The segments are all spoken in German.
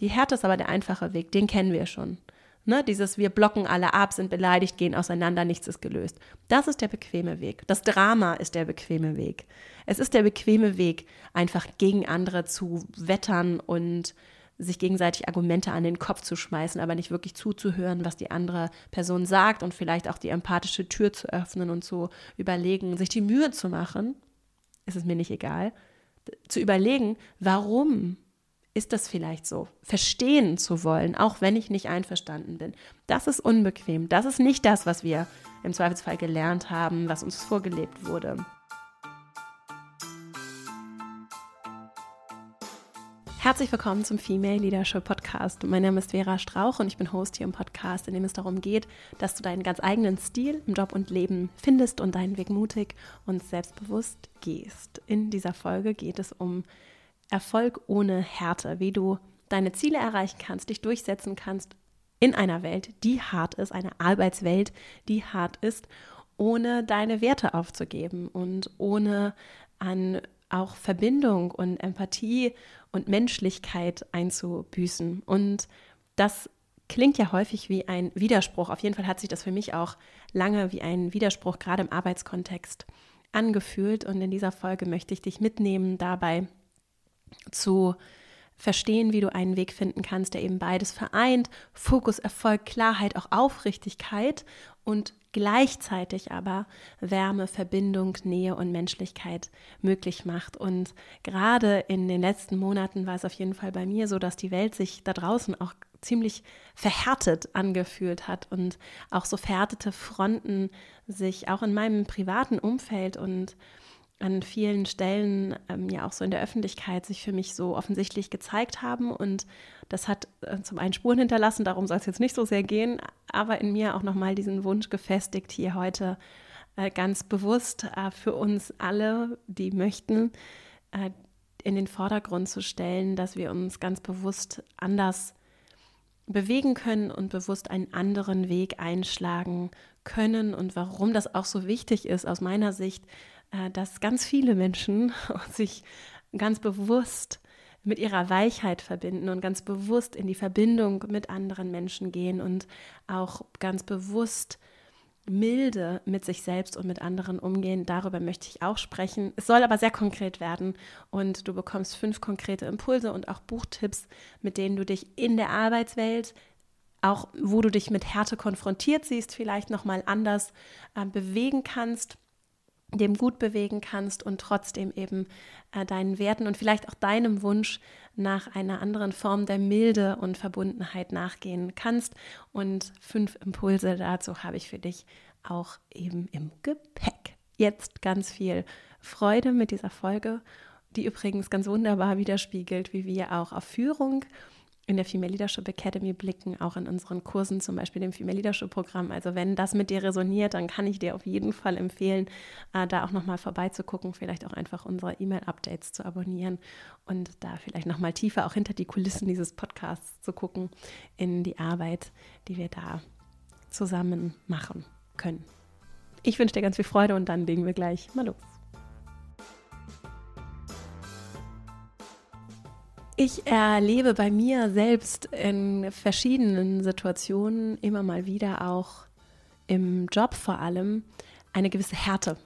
Die Härte ist aber der einfache Weg, den kennen wir schon. Ne, dieses wir blocken alle ab, sind beleidigt, gehen auseinander, nichts ist gelöst. Das ist der bequeme Weg. Das Drama ist der bequeme Weg. Es ist der bequeme Weg, einfach gegen andere zu wettern und sich gegenseitig Argumente an den Kopf zu schmeißen, aber nicht wirklich zuzuhören, was die andere Person sagt und vielleicht auch die empathische Tür zu öffnen und zu überlegen, sich die Mühe zu machen, ist es mir nicht egal, zu überlegen, warum ist das vielleicht so? Verstehen zu wollen, auch wenn ich nicht einverstanden bin. Das ist unbequem. Das ist nicht das, was wir im Zweifelsfall gelernt haben, was uns vorgelebt wurde. Herzlich willkommen zum Female Leadership Podcast. Mein Name ist Vera Strauch und ich bin Host hier im Podcast, in dem es darum geht, dass du deinen ganz eigenen Stil im Job und Leben findest und deinen Weg mutig und selbstbewusst gehst. In dieser Folge geht es um Erfolg ohne Härte, wie du deine Ziele erreichen kannst, dich durchsetzen kannst in einer Welt, die hart ist, eine Arbeitswelt, die hart ist, ohne deine Werte aufzugeben und ohne an auch Verbindung und Empathie und Menschlichkeit einzubüßen. Und das klingt ja häufig wie ein Widerspruch. Auf jeden Fall hat sich das für mich auch lange wie ein Widerspruch, gerade im Arbeitskontext, angefühlt. Und in dieser Folge möchte ich dich mitnehmen dabei, zu verstehen, wie du einen Weg finden kannst, der eben beides vereint. Fokus, Erfolg, Klarheit, auch Aufrichtigkeit und gleichzeitig aber Wärme, Verbindung, Nähe und Menschlichkeit möglich macht. Und gerade in den letzten Monaten war es auf jeden Fall bei mir so, dass die Welt sich da draußen auch ziemlich verhärtet angefühlt hat und auch so verhärtete Fronten sich auch in meinem privaten Umfeld und an vielen Stellen ähm, ja auch so in der Öffentlichkeit sich für mich so offensichtlich gezeigt haben. Und das hat äh, zum einen Spuren hinterlassen, darum soll es jetzt nicht so sehr gehen, aber in mir auch nochmal diesen Wunsch gefestigt, hier heute äh, ganz bewusst äh, für uns alle, die möchten, äh, in den Vordergrund zu stellen, dass wir uns ganz bewusst anders bewegen können und bewusst einen anderen Weg einschlagen können und warum das auch so wichtig ist aus meiner Sicht, dass ganz viele Menschen sich ganz bewusst mit ihrer Weichheit verbinden und ganz bewusst in die Verbindung mit anderen Menschen gehen und auch ganz bewusst milde mit sich selbst und mit anderen umgehen. Darüber möchte ich auch sprechen. Es soll aber sehr konkret werden und du bekommst fünf konkrete Impulse und auch Buchtipps, mit denen du dich in der Arbeitswelt auch wo du dich mit Härte konfrontiert siehst, vielleicht nochmal anders äh, bewegen kannst dem gut bewegen kannst und trotzdem eben äh, deinen Werten und vielleicht auch deinem Wunsch nach einer anderen Form der Milde und Verbundenheit nachgehen kannst. Und fünf Impulse dazu habe ich für dich auch eben im Gepäck. Jetzt ganz viel Freude mit dieser Folge, die übrigens ganz wunderbar widerspiegelt, wie wir auch auf Führung in der Female Leadership Academy blicken, auch in unseren Kursen, zum Beispiel dem Female Leadership Programm. Also wenn das mit dir resoniert, dann kann ich dir auf jeden Fall empfehlen, äh, da auch nochmal vorbeizugucken, vielleicht auch einfach unsere E-Mail-Updates zu abonnieren und da vielleicht nochmal tiefer auch hinter die Kulissen dieses Podcasts zu gucken, in die Arbeit, die wir da zusammen machen können. Ich wünsche dir ganz viel Freude und dann legen wir gleich mal los. Ich erlebe bei mir selbst in verschiedenen Situationen immer mal wieder auch im Job vor allem eine gewisse Härte.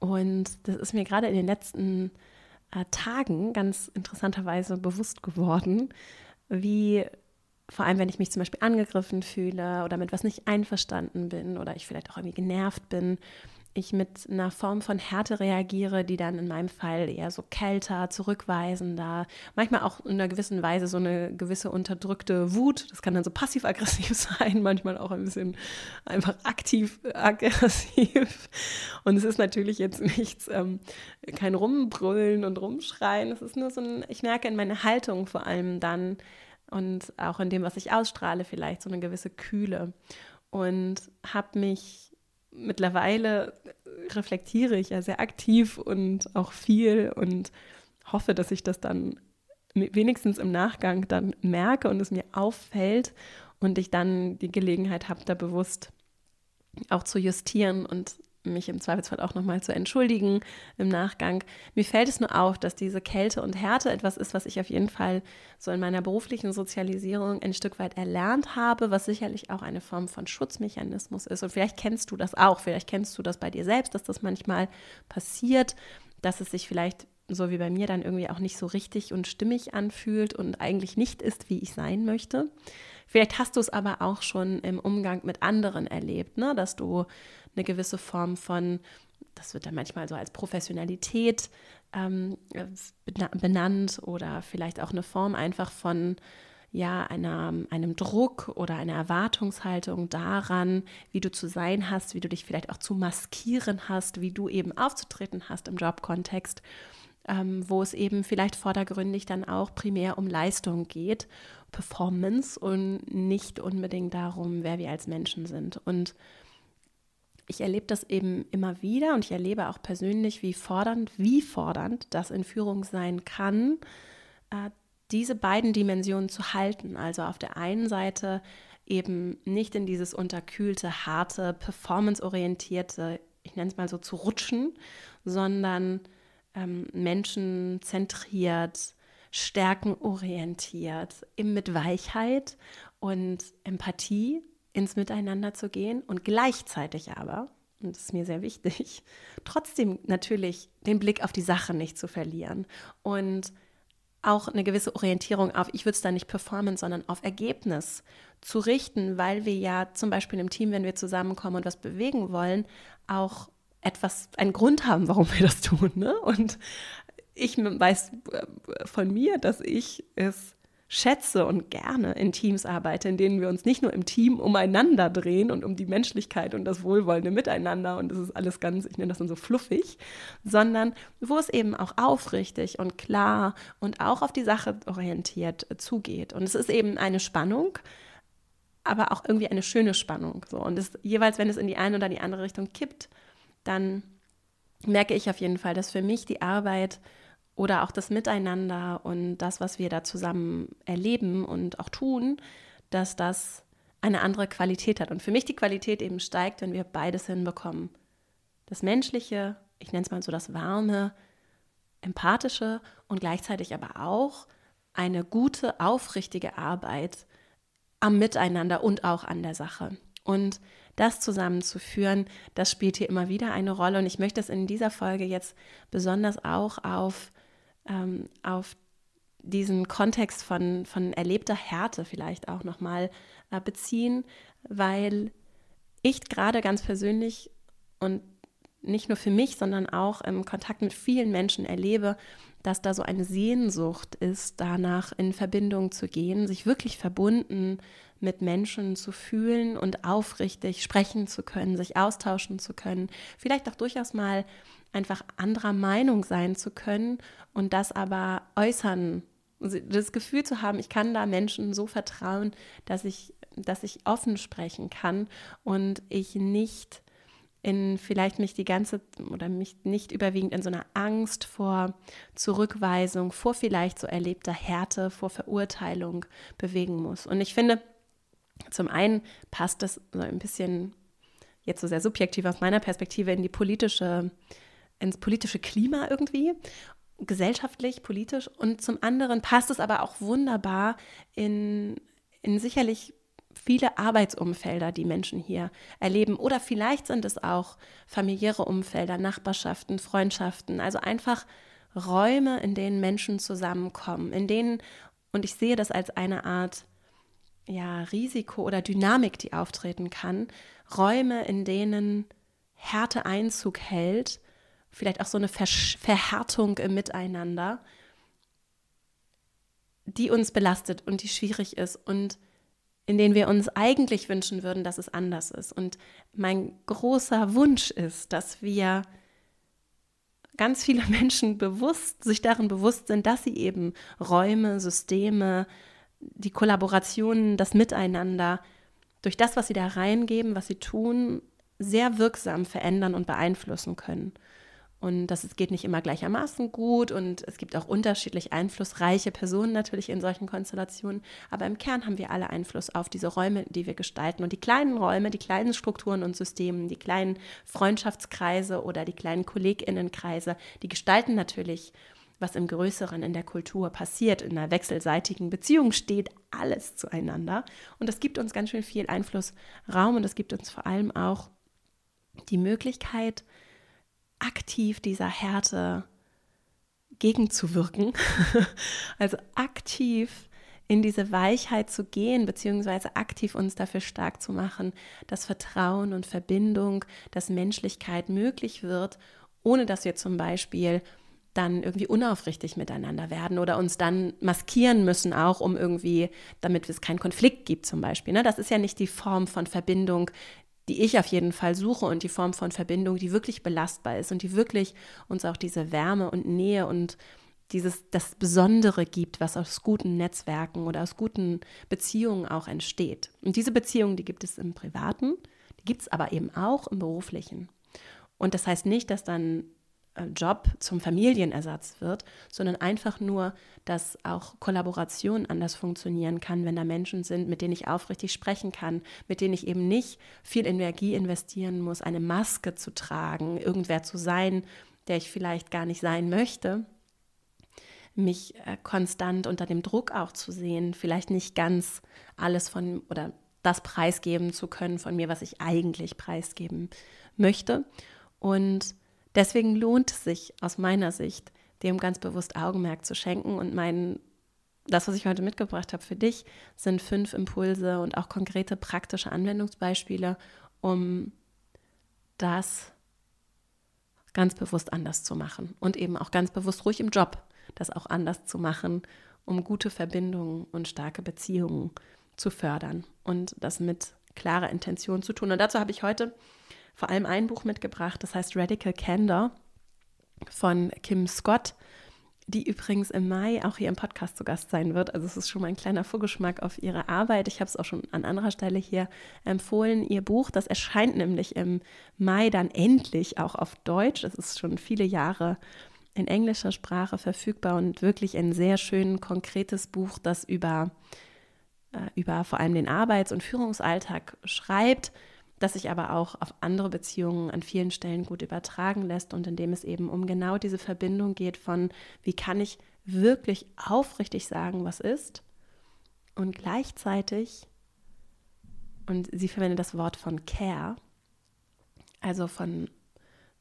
Und das ist mir gerade in den letzten äh, Tagen ganz interessanterweise bewusst geworden, wie vor allem, wenn ich mich zum Beispiel angegriffen fühle oder mit was nicht einverstanden bin oder ich vielleicht auch irgendwie genervt bin, ich mit einer Form von Härte reagiere, die dann in meinem Fall eher so kälter, zurückweisender, manchmal auch in einer gewissen Weise so eine gewisse unterdrückte Wut. Das kann dann so passiv-aggressiv sein, manchmal auch ein bisschen einfach aktiv-aggressiv. Und es ist natürlich jetzt nichts, ähm, kein Rumbrüllen und Rumschreien. Es ist nur so ein, ich merke in meiner Haltung vor allem dann und auch in dem, was ich ausstrahle, vielleicht so eine gewisse Kühle. Und habe mich mittlerweile reflektiere ich ja sehr aktiv und auch viel und hoffe, dass ich das dann wenigstens im Nachgang dann merke und es mir auffällt und ich dann die Gelegenheit habe, da bewusst auch zu justieren und mich im Zweifelsfall auch nochmal zu entschuldigen im Nachgang. Mir fällt es nur auf, dass diese Kälte und Härte etwas ist, was ich auf jeden Fall so in meiner beruflichen Sozialisierung ein Stück weit erlernt habe, was sicherlich auch eine Form von Schutzmechanismus ist. Und vielleicht kennst du das auch, vielleicht kennst du das bei dir selbst, dass das manchmal passiert, dass es sich vielleicht so wie bei mir dann irgendwie auch nicht so richtig und stimmig anfühlt und eigentlich nicht ist, wie ich sein möchte. Vielleicht hast du es aber auch schon im Umgang mit anderen erlebt, ne? dass du eine gewisse Form von, das wird dann manchmal so als Professionalität ähm, benannt oder vielleicht auch eine Form einfach von ja, einer, einem Druck oder einer Erwartungshaltung daran, wie du zu sein hast, wie du dich vielleicht auch zu maskieren hast, wie du eben aufzutreten hast im Jobkontext, ähm, wo es eben vielleicht vordergründig dann auch primär um Leistung geht, Performance und nicht unbedingt darum, wer wir als Menschen sind. Und ich erlebe das eben immer wieder und ich erlebe auch persönlich, wie fordernd, wie fordernd das in Führung sein kann, äh, diese beiden Dimensionen zu halten. Also auf der einen Seite eben nicht in dieses unterkühlte, harte, performanceorientierte, ich nenne es mal so, zu rutschen, sondern ähm, menschenzentriert, stärkenorientiert, mit Weichheit und Empathie ins Miteinander zu gehen und gleichzeitig aber, und das ist mir sehr wichtig, trotzdem natürlich den Blick auf die Sache nicht zu verlieren und auch eine gewisse Orientierung auf, ich würde es da nicht Performance, sondern auf Ergebnis zu richten, weil wir ja zum Beispiel im Team, wenn wir zusammenkommen und was bewegen wollen, auch etwas, einen Grund haben, warum wir das tun. Ne? Und ich weiß äh, von mir, dass ich es schätze und gerne in Teams arbeite, in denen wir uns nicht nur im Team umeinander drehen und um die Menschlichkeit und das wohlwollende Miteinander und das ist alles ganz, ich nenne das dann so fluffig, sondern wo es eben auch aufrichtig und klar und auch auf die Sache orientiert zugeht. Und es ist eben eine Spannung, aber auch irgendwie eine schöne Spannung. So. Und es, jeweils, wenn es in die eine oder die andere Richtung kippt, dann merke ich auf jeden Fall, dass für mich die Arbeit oder auch das Miteinander und das, was wir da zusammen erleben und auch tun, dass das eine andere Qualität hat. Und für mich die Qualität eben steigt, wenn wir beides hinbekommen. Das Menschliche, ich nenne es mal so das Warme, Empathische und gleichzeitig aber auch eine gute, aufrichtige Arbeit am Miteinander und auch an der Sache. Und das zusammenzuführen, das spielt hier immer wieder eine Rolle. Und ich möchte es in dieser Folge jetzt besonders auch auf ähm, auf diesen Kontext von, von erlebter Härte vielleicht auch nochmal äh, beziehen, weil ich gerade ganz persönlich und nicht nur für mich, sondern auch im Kontakt mit vielen Menschen erlebe, dass da so eine Sehnsucht ist, danach in Verbindung zu gehen, sich wirklich verbunden mit Menschen zu fühlen und aufrichtig sprechen zu können, sich austauschen zu können, vielleicht auch durchaus mal einfach anderer Meinung sein zu können und das aber äußern, das Gefühl zu haben, ich kann da Menschen so vertrauen, dass ich, dass ich offen sprechen kann und ich nicht in vielleicht mich die ganze oder mich nicht überwiegend in so einer Angst vor Zurückweisung, vor vielleicht so erlebter Härte, vor Verurteilung bewegen muss. Und ich finde, zum einen passt das so ein bisschen jetzt so sehr subjektiv aus meiner Perspektive in die politische ins politische Klima irgendwie, gesellschaftlich, politisch. Und zum anderen passt es aber auch wunderbar in, in sicherlich viele Arbeitsumfelder, die Menschen hier erleben. Oder vielleicht sind es auch familiäre Umfelder, Nachbarschaften, Freundschaften. Also einfach Räume, in denen Menschen zusammenkommen, in denen, und ich sehe das als eine Art ja, Risiko oder Dynamik, die auftreten kann, Räume, in denen Härte Einzug hält vielleicht auch so eine Verhärtung im Miteinander, die uns belastet und die schwierig ist und in denen wir uns eigentlich wünschen würden, dass es anders ist. Und mein großer Wunsch ist, dass wir ganz viele Menschen bewusst, sich darin bewusst sind, dass sie eben Räume, Systeme, die Kollaborationen, das Miteinander durch das, was sie da reingeben, was sie tun, sehr wirksam verändern und beeinflussen können. Und das geht nicht immer gleichermaßen gut und es gibt auch unterschiedlich einflussreiche Personen natürlich in solchen Konstellationen. Aber im Kern haben wir alle Einfluss auf diese Räume, die wir gestalten. Und die kleinen Räume, die kleinen Strukturen und Systemen, die kleinen Freundschaftskreise oder die kleinen KollegInnenkreise, die gestalten natürlich, was im Größeren in der Kultur passiert. In einer wechselseitigen Beziehung steht alles zueinander. Und das gibt uns ganz schön viel Einflussraum und das gibt uns vor allem auch die Möglichkeit, aktiv dieser Härte gegenzuwirken. also aktiv in diese Weichheit zu gehen, beziehungsweise aktiv uns dafür stark zu machen, dass Vertrauen und Verbindung, dass Menschlichkeit möglich wird, ohne dass wir zum Beispiel dann irgendwie unaufrichtig miteinander werden oder uns dann maskieren müssen, auch um irgendwie, damit es keinen Konflikt gibt zum Beispiel. Ne? Das ist ja nicht die Form von Verbindung, die ich auf jeden Fall suche und die Form von Verbindung, die wirklich belastbar ist und die wirklich uns auch diese Wärme und Nähe und dieses das Besondere gibt, was aus guten Netzwerken oder aus guten Beziehungen auch entsteht. Und diese Beziehungen, die gibt es im Privaten, die gibt es aber eben auch im Beruflichen. Und das heißt nicht, dass dann Job zum Familienersatz wird, sondern einfach nur, dass auch Kollaboration anders funktionieren kann, wenn da Menschen sind, mit denen ich aufrichtig sprechen kann, mit denen ich eben nicht viel Energie investieren muss, eine Maske zu tragen, irgendwer zu sein, der ich vielleicht gar nicht sein möchte, mich äh, konstant unter dem Druck auch zu sehen, vielleicht nicht ganz alles von oder das preisgeben zu können von mir, was ich eigentlich preisgeben möchte. Und Deswegen lohnt es sich aus meiner Sicht, dem ganz bewusst Augenmerk zu schenken. Und mein, das, was ich heute mitgebracht habe für dich, sind fünf Impulse und auch konkrete praktische Anwendungsbeispiele, um das ganz bewusst anders zu machen und eben auch ganz bewusst ruhig im Job das auch anders zu machen, um gute Verbindungen und starke Beziehungen zu fördern und das mit klarer Intention zu tun. Und dazu habe ich heute vor allem ein Buch mitgebracht, das heißt Radical Candor von Kim Scott, die übrigens im Mai auch hier im Podcast zu Gast sein wird. Also es ist schon mal ein kleiner Vorgeschmack auf ihre Arbeit. Ich habe es auch schon an anderer Stelle hier empfohlen. Ihr Buch, das erscheint nämlich im Mai dann endlich auch auf Deutsch. Es ist schon viele Jahre in englischer Sprache verfügbar und wirklich ein sehr schön konkretes Buch, das über, äh, über vor allem den Arbeits- und Führungsalltag schreibt das sich aber auch auf andere Beziehungen an vielen Stellen gut übertragen lässt und in dem es eben um genau diese Verbindung geht von, wie kann ich wirklich aufrichtig sagen, was ist und gleichzeitig, und sie verwendet das Wort von Care, also von,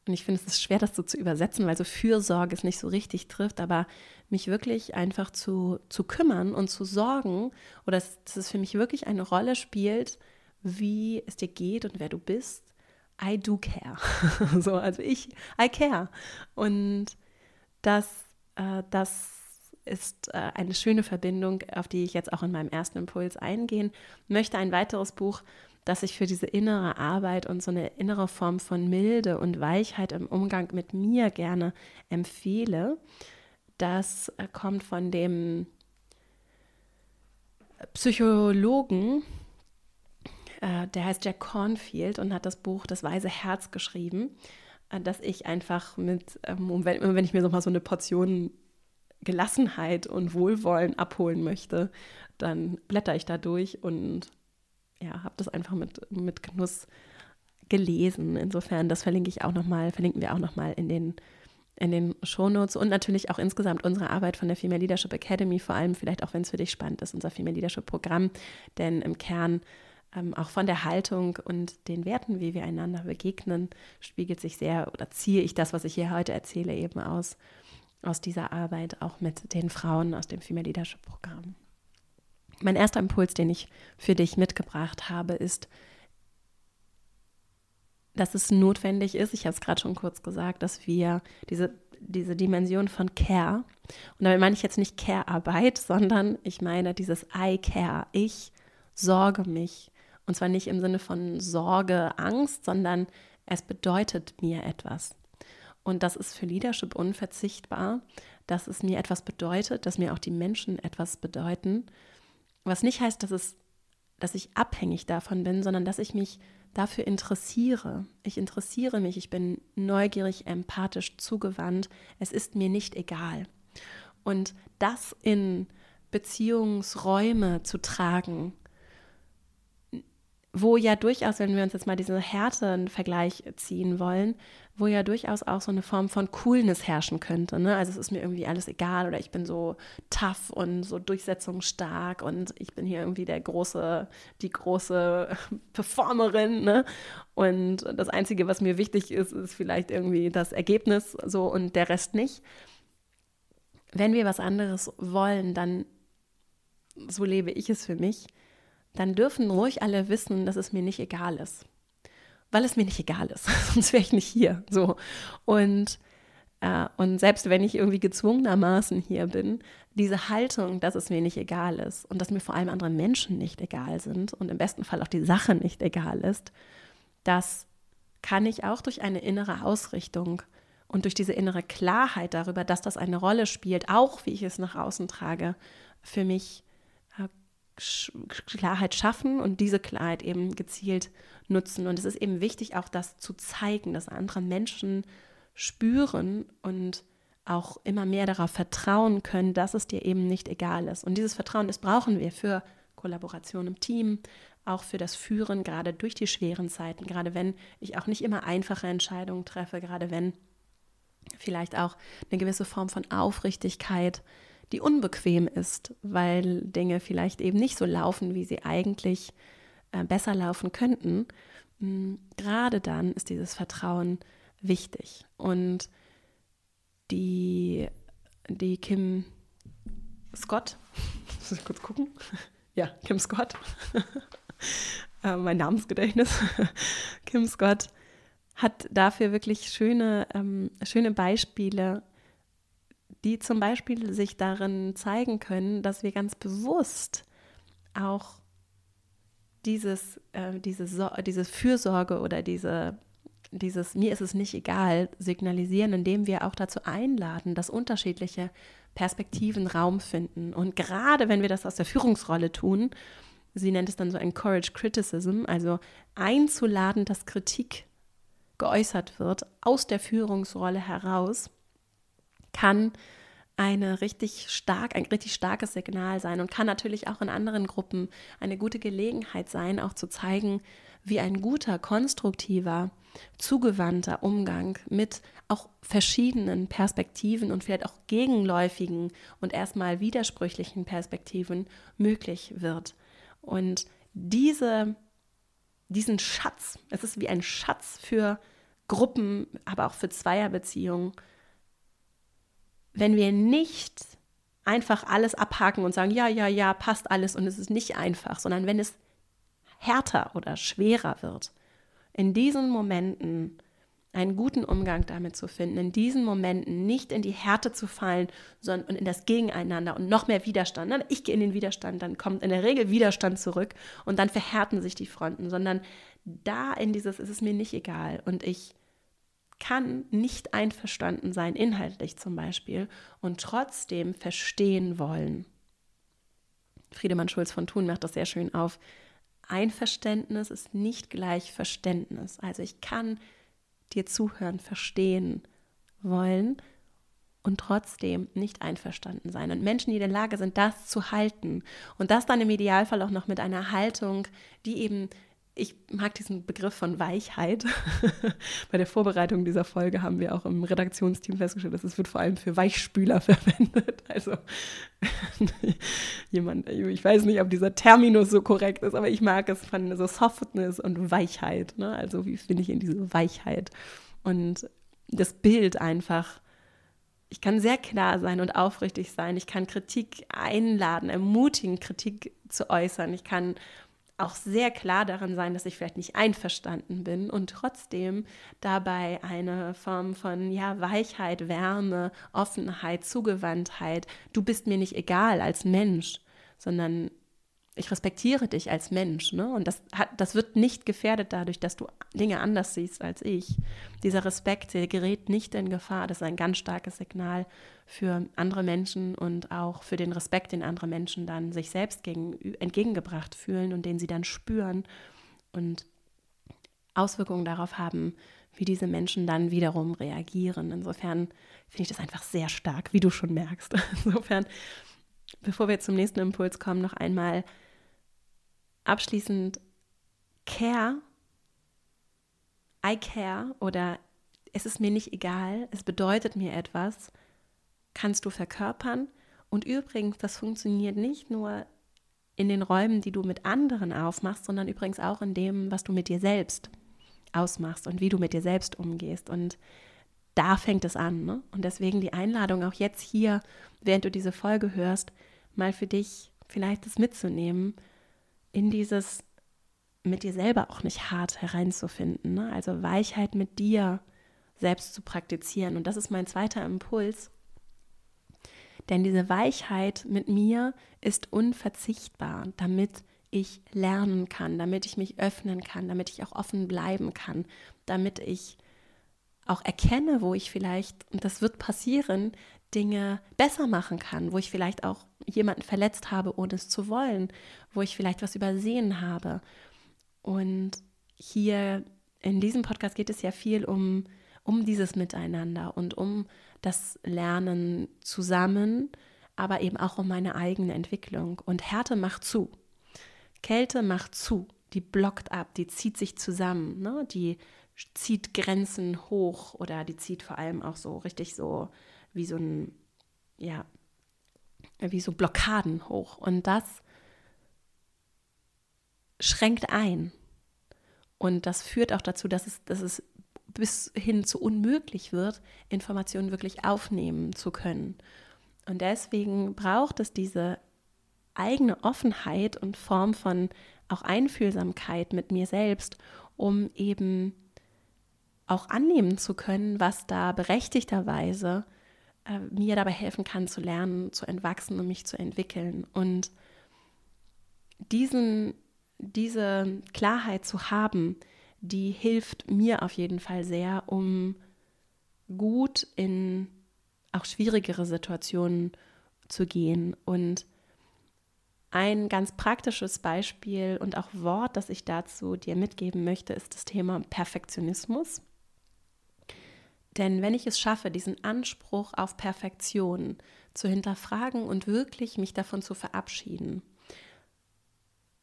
und ich finde es ist schwer, das so zu übersetzen, weil so Fürsorge es nicht so richtig trifft, aber mich wirklich einfach zu, zu kümmern und zu sorgen oder dass, dass es für mich wirklich eine Rolle spielt, wie es dir geht und wer du bist. I do care. so, also ich, I care. Und das, äh, das ist äh, eine schöne Verbindung, auf die ich jetzt auch in meinem ersten Impuls eingehen möchte. Ein weiteres Buch, das ich für diese innere Arbeit und so eine innere Form von Milde und Weichheit im Umgang mit mir gerne empfehle. Das äh, kommt von dem Psychologen äh, der heißt Jack Cornfield und hat das Buch Das Weise Herz geschrieben, äh, das ich einfach mit, ähm, wenn, wenn ich mir so mal so eine Portion Gelassenheit und Wohlwollen abholen möchte, dann blätter ich da durch und ja, habe das einfach mit, mit Genuss gelesen. Insofern, das verlinke ich auch noch mal, verlinken wir auch noch mal in den in den Shownotes und natürlich auch insgesamt unsere Arbeit von der Female Leadership Academy, vor allem vielleicht auch, wenn es für dich spannend ist, unser Female Leadership Programm, denn im Kern ähm, auch von der Haltung und den Werten, wie wir einander begegnen, spiegelt sich sehr oder ziehe ich das, was ich hier heute erzähle, eben aus, aus dieser Arbeit auch mit den Frauen aus dem Female Leadership Programm. Mein erster Impuls, den ich für dich mitgebracht habe, ist, dass es notwendig ist, ich habe es gerade schon kurz gesagt, dass wir diese, diese Dimension von Care, und damit meine ich jetzt nicht Care-Arbeit, sondern ich meine dieses I care, ich sorge mich und zwar nicht im Sinne von Sorge, Angst, sondern es bedeutet mir etwas. Und das ist für Leadership unverzichtbar, dass es mir etwas bedeutet, dass mir auch die Menschen etwas bedeuten. Was nicht heißt, dass es dass ich abhängig davon bin, sondern dass ich mich dafür interessiere. Ich interessiere mich, ich bin neugierig, empathisch zugewandt. Es ist mir nicht egal. Und das in Beziehungsräume zu tragen, wo ja durchaus, wenn wir uns jetzt mal diesen Härten-Vergleich ziehen wollen, wo ja durchaus auch so eine Form von Coolness herrschen könnte. Ne? Also es ist mir irgendwie alles egal oder ich bin so tough und so durchsetzungsstark und ich bin hier irgendwie der große, die große Performerin. Ne? Und das Einzige, was mir wichtig ist, ist vielleicht irgendwie das Ergebnis so und der Rest nicht. Wenn wir was anderes wollen, dann so lebe ich es für mich dann dürfen ruhig alle wissen, dass es mir nicht egal ist. Weil es mir nicht egal ist, sonst wäre ich nicht hier. So. Und, äh, und selbst wenn ich irgendwie gezwungenermaßen hier bin, diese Haltung, dass es mir nicht egal ist und dass mir vor allem andere Menschen nicht egal sind und im besten Fall auch die Sache nicht egal ist, das kann ich auch durch eine innere Ausrichtung und durch diese innere Klarheit darüber, dass das eine Rolle spielt, auch wie ich es nach außen trage, für mich Klarheit schaffen und diese Klarheit eben gezielt nutzen. Und es ist eben wichtig, auch das zu zeigen, dass andere Menschen spüren und auch immer mehr darauf vertrauen können, dass es dir eben nicht egal ist. Und dieses Vertrauen, das brauchen wir für Kollaboration im Team, auch für das Führen, gerade durch die schweren Zeiten, gerade wenn ich auch nicht immer einfache Entscheidungen treffe, gerade wenn vielleicht auch eine gewisse Form von Aufrichtigkeit die unbequem ist, weil Dinge vielleicht eben nicht so laufen, wie sie eigentlich äh, besser laufen könnten. Hm, gerade dann ist dieses Vertrauen wichtig. Und die, die Kim Scott, muss ich kurz gucken? Ja, Kim Scott, äh, mein Namensgedächtnis, Kim Scott hat dafür wirklich schöne, ähm, schöne Beispiele die zum Beispiel sich darin zeigen können, dass wir ganz bewusst auch dieses, äh, diese, so diese Fürsorge oder diese, dieses mir ist es nicht egal signalisieren, indem wir auch dazu einladen, dass unterschiedliche Perspektiven Raum finden. Und gerade wenn wir das aus der Führungsrolle tun, sie nennt es dann so Encourage Criticism, also einzuladen, dass Kritik geäußert wird aus der Führungsrolle heraus, kann eine richtig stark, ein richtig starkes Signal sein und kann natürlich auch in anderen Gruppen eine gute Gelegenheit sein, auch zu zeigen, wie ein guter, konstruktiver, zugewandter Umgang mit auch verschiedenen Perspektiven und vielleicht auch gegenläufigen und erstmal widersprüchlichen Perspektiven möglich wird. Und diese, diesen Schatz, es ist wie ein Schatz für Gruppen, aber auch für Zweierbeziehungen, wenn wir nicht einfach alles abhaken und sagen, ja, ja, ja, passt alles und es ist nicht einfach, sondern wenn es härter oder schwerer wird, in diesen Momenten einen guten Umgang damit zu finden, in diesen Momenten nicht in die Härte zu fallen, sondern in das Gegeneinander und noch mehr Widerstand. Ich gehe in den Widerstand, dann kommt in der Regel Widerstand zurück und dann verhärten sich die Fronten, sondern da in dieses, ist es mir nicht egal und ich kann nicht einverstanden sein, inhaltlich zum Beispiel, und trotzdem verstehen wollen. Friedemann Schulz von Thun macht das sehr schön auf. Einverständnis ist nicht gleich Verständnis. Also ich kann dir zuhören, verstehen wollen und trotzdem nicht einverstanden sein. Und Menschen, die in der Lage sind, das zu halten und das dann im Idealfall auch noch mit einer Haltung, die eben ich mag diesen Begriff von Weichheit. Bei der Vorbereitung dieser Folge haben wir auch im Redaktionsteam festgestellt, dass es wird vor allem für Weichspüler verwendet. Also jemand, ich weiß nicht, ob dieser Terminus so korrekt ist, aber ich mag es von so Softness und Weichheit. Ne? Also wie finde ich in diese Weichheit? Und das Bild einfach ich kann sehr klar sein und aufrichtig sein. Ich kann Kritik einladen, ermutigen, Kritik zu äußern. Ich kann auch sehr klar daran sein, dass ich vielleicht nicht einverstanden bin und trotzdem dabei eine Form von ja, Weichheit, Wärme, Offenheit, Zugewandtheit, du bist mir nicht egal als Mensch, sondern ich respektiere dich als Mensch. Ne? Und das, hat, das wird nicht gefährdet dadurch, dass du Dinge anders siehst als ich. Dieser Respekt, der gerät nicht in Gefahr. Das ist ein ganz starkes Signal für andere Menschen und auch für den Respekt, den andere Menschen dann sich selbst gegen, entgegengebracht fühlen und den sie dann spüren. Und Auswirkungen darauf haben, wie diese Menschen dann wiederum reagieren. Insofern finde ich das einfach sehr stark, wie du schon merkst. Insofern, bevor wir zum nächsten Impuls kommen, noch einmal abschließend Care, I care oder es ist mir nicht egal, es bedeutet mir etwas, kannst du verkörpern. Und übrigens, das funktioniert nicht nur in den Räumen, die du mit anderen aufmachst, sondern übrigens auch in dem, was du mit dir selbst ausmachst und wie du mit dir selbst umgehst. Und da fängt es an. Ne? Und deswegen die Einladung auch jetzt hier, während du diese Folge hörst, mal für dich vielleicht das mitzunehmen, in dieses mit dir selber auch nicht hart hereinzufinden. Ne? Also Weichheit mit dir selbst zu praktizieren. Und das ist mein zweiter Impuls. Denn diese Weichheit mit mir ist unverzichtbar, damit ich lernen kann, damit ich mich öffnen kann, damit ich auch offen bleiben kann, damit ich auch erkenne, wo ich vielleicht, und das wird passieren, Dinge besser machen kann, wo ich vielleicht auch jemanden verletzt habe, ohne es zu wollen, wo ich vielleicht was übersehen habe. Und hier in diesem Podcast geht es ja viel um, um dieses Miteinander und um das Lernen zusammen, aber eben auch um meine eigene Entwicklung. Und Härte macht zu. Kälte macht zu. Die blockt ab, die zieht sich zusammen, ne? die zieht Grenzen hoch oder die zieht vor allem auch so richtig so wie so ein, ja, wie so Blockaden hoch. Und das schränkt ein. Und das führt auch dazu, dass es, dass es bis hin zu unmöglich wird, Informationen wirklich aufnehmen zu können. Und deswegen braucht es diese eigene Offenheit und Form von auch Einfühlsamkeit mit mir selbst, um eben auch annehmen zu können, was da berechtigterweise äh, mir dabei helfen kann zu lernen, zu entwachsen und mich zu entwickeln. Und diesen, diese Klarheit zu haben, die hilft mir auf jeden Fall sehr, um gut in auch schwierigere Situationen zu gehen. Und ein ganz praktisches Beispiel und auch Wort, das ich dazu dir mitgeben möchte, ist das Thema Perfektionismus. Denn wenn ich es schaffe, diesen Anspruch auf Perfektion zu hinterfragen und wirklich mich davon zu verabschieden,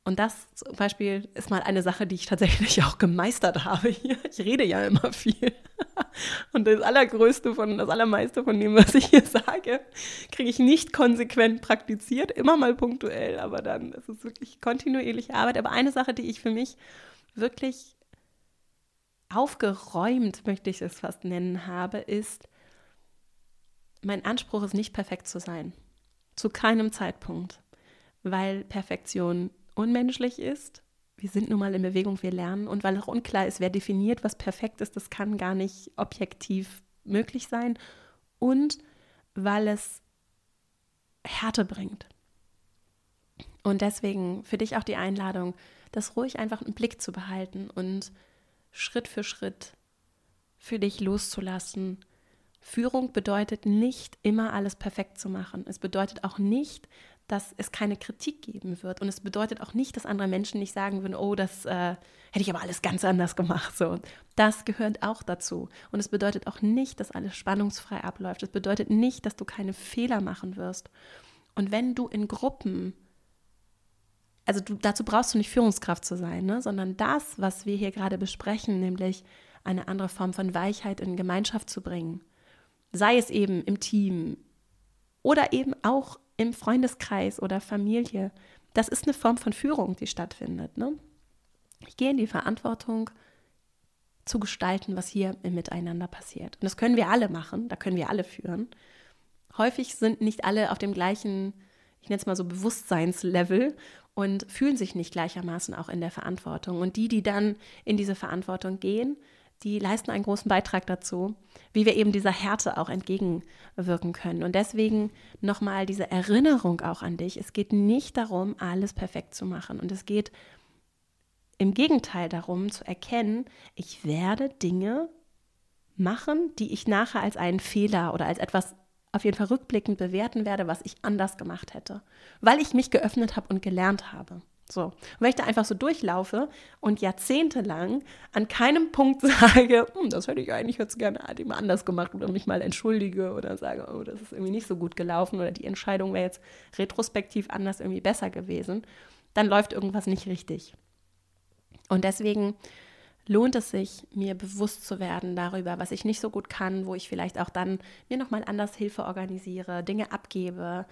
und das zum Beispiel ist mal eine Sache, die ich tatsächlich auch gemeistert habe hier. Ich rede ja immer viel. Und das Allergrößte von, das Allermeiste von dem, was ich hier sage, kriege ich nicht konsequent praktiziert, immer mal punktuell, aber dann ist es wirklich kontinuierliche Arbeit. Aber eine Sache, die ich für mich wirklich aufgeräumt, möchte ich es fast nennen, habe, ist, mein Anspruch ist nicht perfekt zu sein. Zu keinem Zeitpunkt. Weil Perfektion unmenschlich ist. Wir sind nun mal in Bewegung, wir lernen. Und weil auch unklar ist, wer definiert, was perfekt ist, das kann gar nicht objektiv möglich sein. Und weil es Härte bringt. Und deswegen für dich auch die Einladung, das ruhig einfach im Blick zu behalten und Schritt für Schritt für dich loszulassen. Führung bedeutet nicht immer alles perfekt zu machen. Es bedeutet auch nicht, dass es keine Kritik geben wird. Und es bedeutet auch nicht, dass andere Menschen nicht sagen würden, oh, das äh, hätte ich aber alles ganz anders gemacht. So, das gehört auch dazu. Und es bedeutet auch nicht, dass alles spannungsfrei abläuft. Es bedeutet nicht, dass du keine Fehler machen wirst. Und wenn du in Gruppen, also du, dazu brauchst du nicht Führungskraft zu sein, ne? sondern das, was wir hier gerade besprechen, nämlich eine andere Form von Weichheit in Gemeinschaft zu bringen, sei es eben im Team oder eben auch im Freundeskreis oder Familie. Das ist eine Form von Führung, die stattfindet. Ne? Ich gehe in die Verantwortung zu gestalten, was hier im Miteinander passiert. Und das können wir alle machen, da können wir alle führen. Häufig sind nicht alle auf dem gleichen, ich nenne es mal so Bewusstseinslevel und fühlen sich nicht gleichermaßen auch in der Verantwortung. Und die, die dann in diese Verantwortung gehen, die leisten einen großen Beitrag dazu, wie wir eben dieser Härte auch entgegenwirken können. Und deswegen nochmal diese Erinnerung auch an dich. Es geht nicht darum, alles perfekt zu machen. Und es geht im Gegenteil darum zu erkennen, ich werde Dinge machen, die ich nachher als einen Fehler oder als etwas auf jeden Fall rückblickend bewerten werde, was ich anders gemacht hätte, weil ich mich geöffnet habe und gelernt habe. So. Und wenn ich da einfach so durchlaufe und jahrzehntelang an keinem Punkt sage, hm, das hätte ich eigentlich jetzt gerne halt immer anders gemacht oder mich mal entschuldige oder sage, oh, das ist irgendwie nicht so gut gelaufen oder die Entscheidung wäre jetzt retrospektiv anders irgendwie besser gewesen, dann läuft irgendwas nicht richtig. Und deswegen lohnt es sich, mir bewusst zu werden darüber, was ich nicht so gut kann, wo ich vielleicht auch dann mir nochmal anders Hilfe organisiere, Dinge abgebe,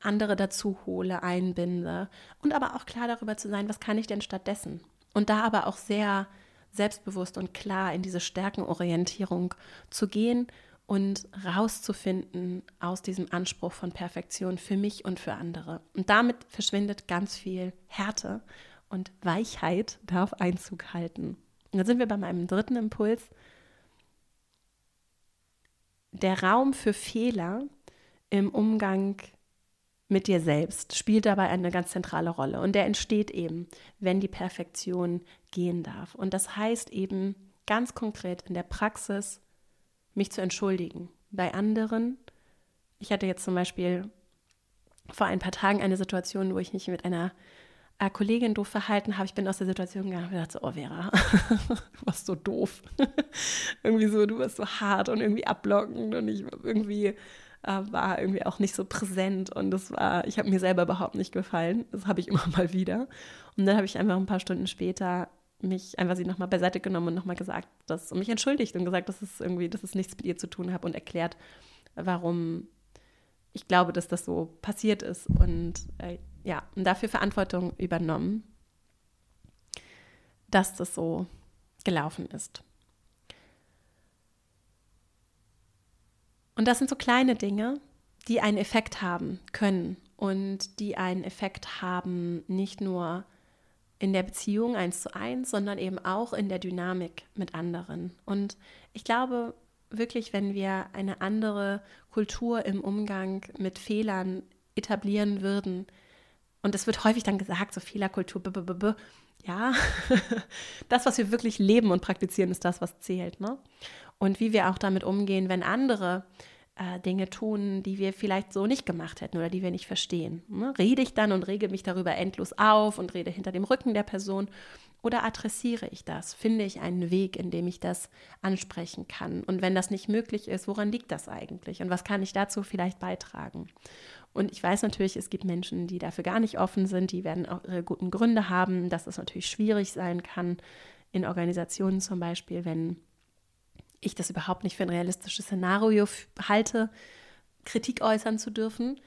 andere dazu hole, einbinde und aber auch klar darüber zu sein, was kann ich denn stattdessen? Und da aber auch sehr selbstbewusst und klar in diese Stärkenorientierung zu gehen und rauszufinden aus diesem Anspruch von Perfektion für mich und für andere. Und damit verschwindet ganz viel Härte und Weichheit darf Einzug halten. Und dann sind wir bei meinem dritten Impuls. Der Raum für Fehler im Umgang mit dir selbst spielt dabei eine ganz zentrale Rolle. Und der entsteht eben, wenn die Perfektion gehen darf. Und das heißt eben ganz konkret in der Praxis, mich zu entschuldigen. Bei anderen, ich hatte jetzt zum Beispiel vor ein paar Tagen eine Situation, wo ich mich mit einer äh, Kollegin doof verhalten habe. Ich bin aus der Situation gegangen und dachte so, oh Vera, du warst so doof. irgendwie so, du warst so hart und irgendwie ablockend und ich irgendwie äh, war irgendwie auch nicht so präsent und das war, ich habe mir selber überhaupt nicht gefallen. Das habe ich immer mal wieder. Und dann habe ich einfach ein paar Stunden später mich einfach sie nochmal beiseite genommen und nochmal gesagt, dass, und mich entschuldigt und gesagt, dass es irgendwie, dass es nichts mit ihr zu tun hat und erklärt, warum ich glaube, dass das so passiert ist. Und äh, ja, und dafür Verantwortung übernommen, dass das so gelaufen ist. Und das sind so kleine Dinge, die einen Effekt haben können und die einen Effekt haben, nicht nur in der Beziehung eins zu eins, sondern eben auch in der Dynamik mit anderen. Und ich glaube wirklich, wenn wir eine andere Kultur im Umgang mit Fehlern etablieren würden, und es wird häufig dann gesagt, so Fehlerkultur, b ja, das, was wir wirklich leben und praktizieren, ist das, was zählt. Ne? Und wie wir auch damit umgehen, wenn andere äh, Dinge tun, die wir vielleicht so nicht gemacht hätten oder die wir nicht verstehen. Ne? Rede ich dann und rege mich darüber endlos auf und rede hinter dem Rücken der Person oder adressiere ich das? Finde ich einen Weg, in dem ich das ansprechen kann? Und wenn das nicht möglich ist, woran liegt das eigentlich? Und was kann ich dazu vielleicht beitragen? Und ich weiß natürlich, es gibt Menschen, die dafür gar nicht offen sind, die werden auch ihre guten Gründe haben, dass es natürlich schwierig sein kann, in Organisationen zum Beispiel, wenn ich das überhaupt nicht für ein realistisches Szenario halte, Kritik äußern zu dürfen.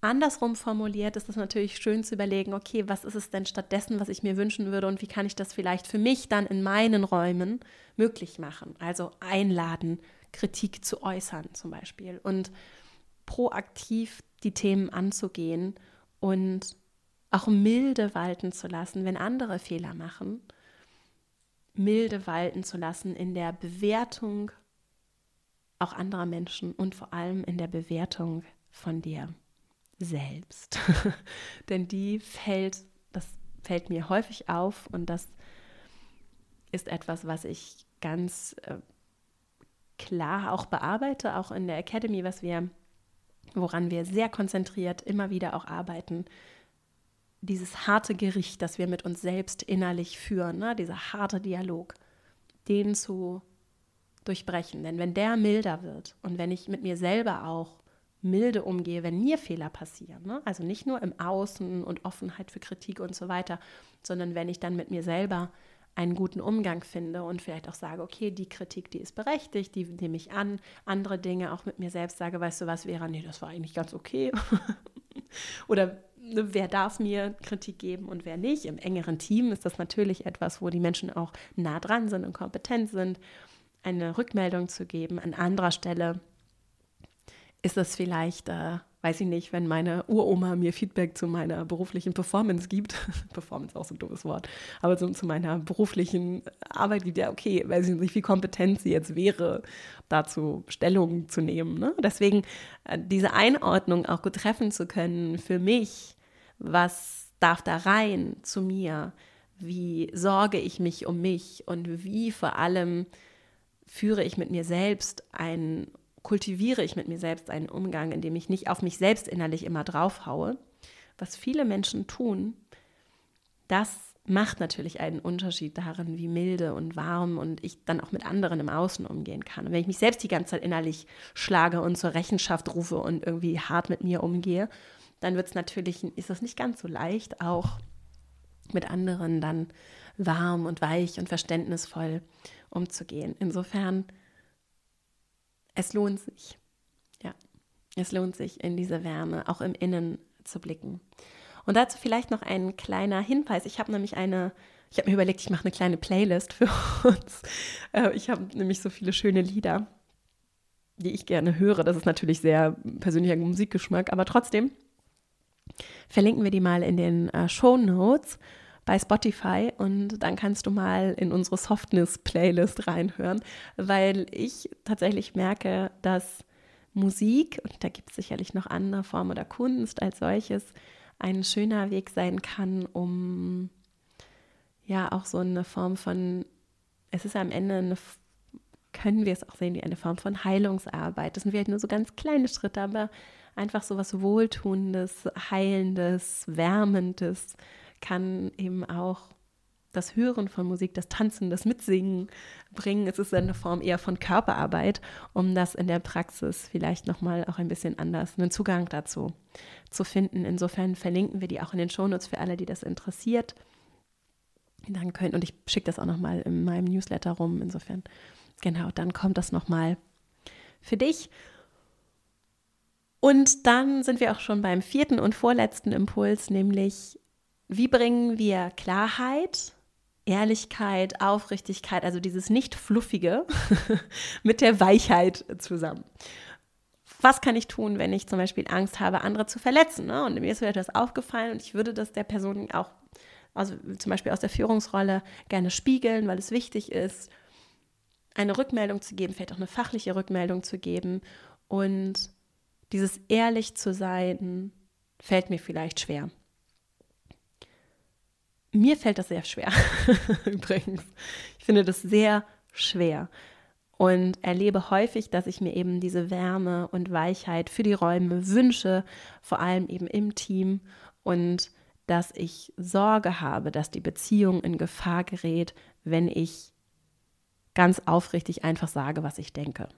Andersrum formuliert ist es natürlich schön zu überlegen, okay, was ist es denn stattdessen, was ich mir wünschen würde und wie kann ich das vielleicht für mich dann in meinen Räumen möglich machen? Also einladen, Kritik zu äußern zum Beispiel und proaktiv die Themen anzugehen und auch milde walten zu lassen, wenn andere Fehler machen, milde walten zu lassen in der Bewertung auch anderer Menschen und vor allem in der Bewertung von dir selbst. Denn die fällt, das fällt mir häufig auf und das ist etwas, was ich ganz äh, klar auch bearbeite, auch in der Academy, was wir woran wir sehr konzentriert immer wieder auch arbeiten, dieses harte Gericht, das wir mit uns selbst innerlich führen, ne? dieser harte Dialog, den zu durchbrechen. Denn wenn der milder wird und wenn ich mit mir selber auch milde umgehe, wenn mir Fehler passieren, ne? also nicht nur im Außen und Offenheit für Kritik und so weiter, sondern wenn ich dann mit mir selber einen guten Umgang finde und vielleicht auch sage, okay, die Kritik, die ist berechtigt, die nehme ich an. Andere Dinge auch mit mir selbst sage, weißt du was, Vera, nee, das war eigentlich ganz okay. Oder ne, wer darf mir Kritik geben und wer nicht. Im engeren Team ist das natürlich etwas, wo die Menschen auch nah dran sind und kompetent sind, eine Rückmeldung zu geben. An anderer Stelle ist es vielleicht äh, weiß ich nicht, wenn meine Uroma mir Feedback zu meiner beruflichen Performance gibt, Performance ist auch so ein dummes Wort, aber so, zu meiner beruflichen Arbeit gibt, ja, okay, weiß ich nicht, wie kompetent sie jetzt wäre, dazu Stellung zu nehmen. Ne? Deswegen äh, diese Einordnung auch gut treffen zu können für mich, was darf da rein zu mir, wie sorge ich mich um mich und wie vor allem führe ich mit mir selbst ein kultiviere ich mit mir selbst einen Umgang, in dem ich nicht auf mich selbst innerlich immer draufhaue, was viele Menschen tun, das macht natürlich einen Unterschied darin, wie milde und warm und ich dann auch mit anderen im Außen umgehen kann. Und wenn ich mich selbst die ganze Zeit innerlich schlage und zur Rechenschaft rufe und irgendwie hart mit mir umgehe, dann wird es natürlich, ist das nicht ganz so leicht, auch mit anderen dann warm und weich und verständnisvoll umzugehen. Insofern, es lohnt sich. Ja, es lohnt sich, in diese Wärme auch im Innen zu blicken. Und dazu vielleicht noch ein kleiner Hinweis. Ich habe nämlich eine, ich habe mir überlegt, ich mache eine kleine Playlist für uns. Äh, ich habe nämlich so viele schöne Lieder, die ich gerne höre. Das ist natürlich sehr persönlicher Musikgeschmack, aber trotzdem verlinken wir die mal in den äh, Show Notes bei Spotify und dann kannst du mal in unsere Softness-Playlist reinhören, weil ich tatsächlich merke, dass Musik, und da gibt es sicherlich noch andere Formen oder Kunst als solches, ein schöner Weg sein kann, um ja auch so eine Form von, es ist am Ende eine, können wir es auch sehen wie eine Form von Heilungsarbeit. Das sind vielleicht nur so ganz kleine Schritte, aber einfach so was Wohltuendes, Heilendes, Wärmendes kann eben auch das Hören von Musik, das Tanzen, das Mitsingen bringen. Es ist eine Form eher von Körperarbeit, um das in der Praxis vielleicht nochmal auch ein bisschen anders, einen Zugang dazu zu finden. Insofern verlinken wir die auch in den Shownotes für alle, die das interessiert. Dann können, und ich schicke das auch nochmal in meinem Newsletter rum. Insofern, genau, dann kommt das nochmal für dich. Und dann sind wir auch schon beim vierten und vorletzten Impuls, nämlich wie bringen wir Klarheit Ehrlichkeit, Aufrichtigkeit, also dieses nicht fluffige mit der Weichheit zusammen. Was kann ich tun, wenn ich zum Beispiel Angst habe, andere zu verletzen? Ne? Und mir ist etwas aufgefallen und ich würde das der Person auch, also zum Beispiel aus der Führungsrolle, gerne spiegeln, weil es wichtig ist, eine Rückmeldung zu geben, vielleicht auch eine fachliche Rückmeldung zu geben. Und dieses ehrlich zu sein, fällt mir vielleicht schwer. Mir fällt das sehr schwer, übrigens. Ich finde das sehr schwer und erlebe häufig, dass ich mir eben diese Wärme und Weichheit für die Räume wünsche, vor allem eben im Team und dass ich Sorge habe, dass die Beziehung in Gefahr gerät, wenn ich ganz aufrichtig einfach sage, was ich denke.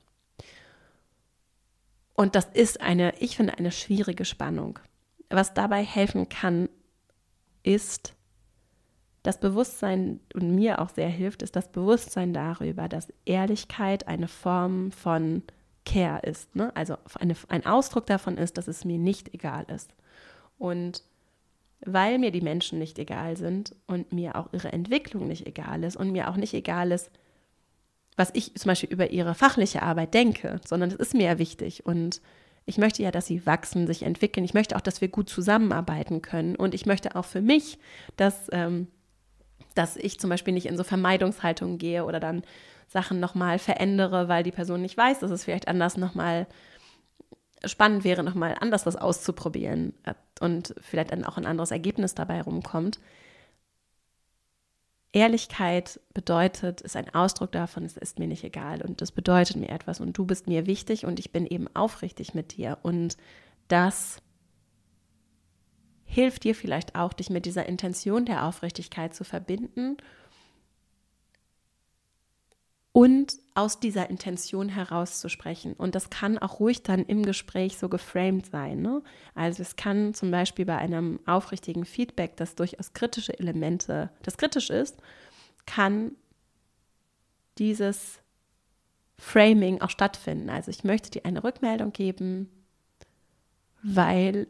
Und das ist eine, ich finde, eine schwierige Spannung. Was dabei helfen kann, ist das Bewusstsein und mir auch sehr hilft, ist das Bewusstsein darüber, dass Ehrlichkeit eine Form von Care ist. Ne? Also eine, ein Ausdruck davon ist, dass es mir nicht egal ist. Und weil mir die Menschen nicht egal sind und mir auch ihre Entwicklung nicht egal ist und mir auch nicht egal ist, was ich zum Beispiel über ihre fachliche Arbeit denke, sondern es ist mir ja wichtig. Und ich möchte ja, dass sie wachsen, sich entwickeln. Ich möchte auch, dass wir gut zusammenarbeiten können. Und ich möchte auch für mich, dass ähm, dass ich zum Beispiel nicht in so Vermeidungshaltungen gehe oder dann Sachen nochmal verändere, weil die Person nicht weiß, dass es vielleicht anders nochmal spannend wäre, nochmal anders was auszuprobieren und vielleicht dann auch ein anderes Ergebnis dabei rumkommt. Ehrlichkeit bedeutet, ist ein Ausdruck davon, es ist mir nicht egal und das bedeutet mir etwas und du bist mir wichtig und ich bin eben aufrichtig mit dir und das hilft dir vielleicht auch, dich mit dieser Intention der Aufrichtigkeit zu verbinden und aus dieser Intention herauszusprechen. Und das kann auch ruhig dann im Gespräch so geframed sein. Ne? Also es kann zum Beispiel bei einem aufrichtigen Feedback, das durchaus kritische Elemente, das kritisch ist, kann dieses Framing auch stattfinden. Also ich möchte dir eine Rückmeldung geben, weil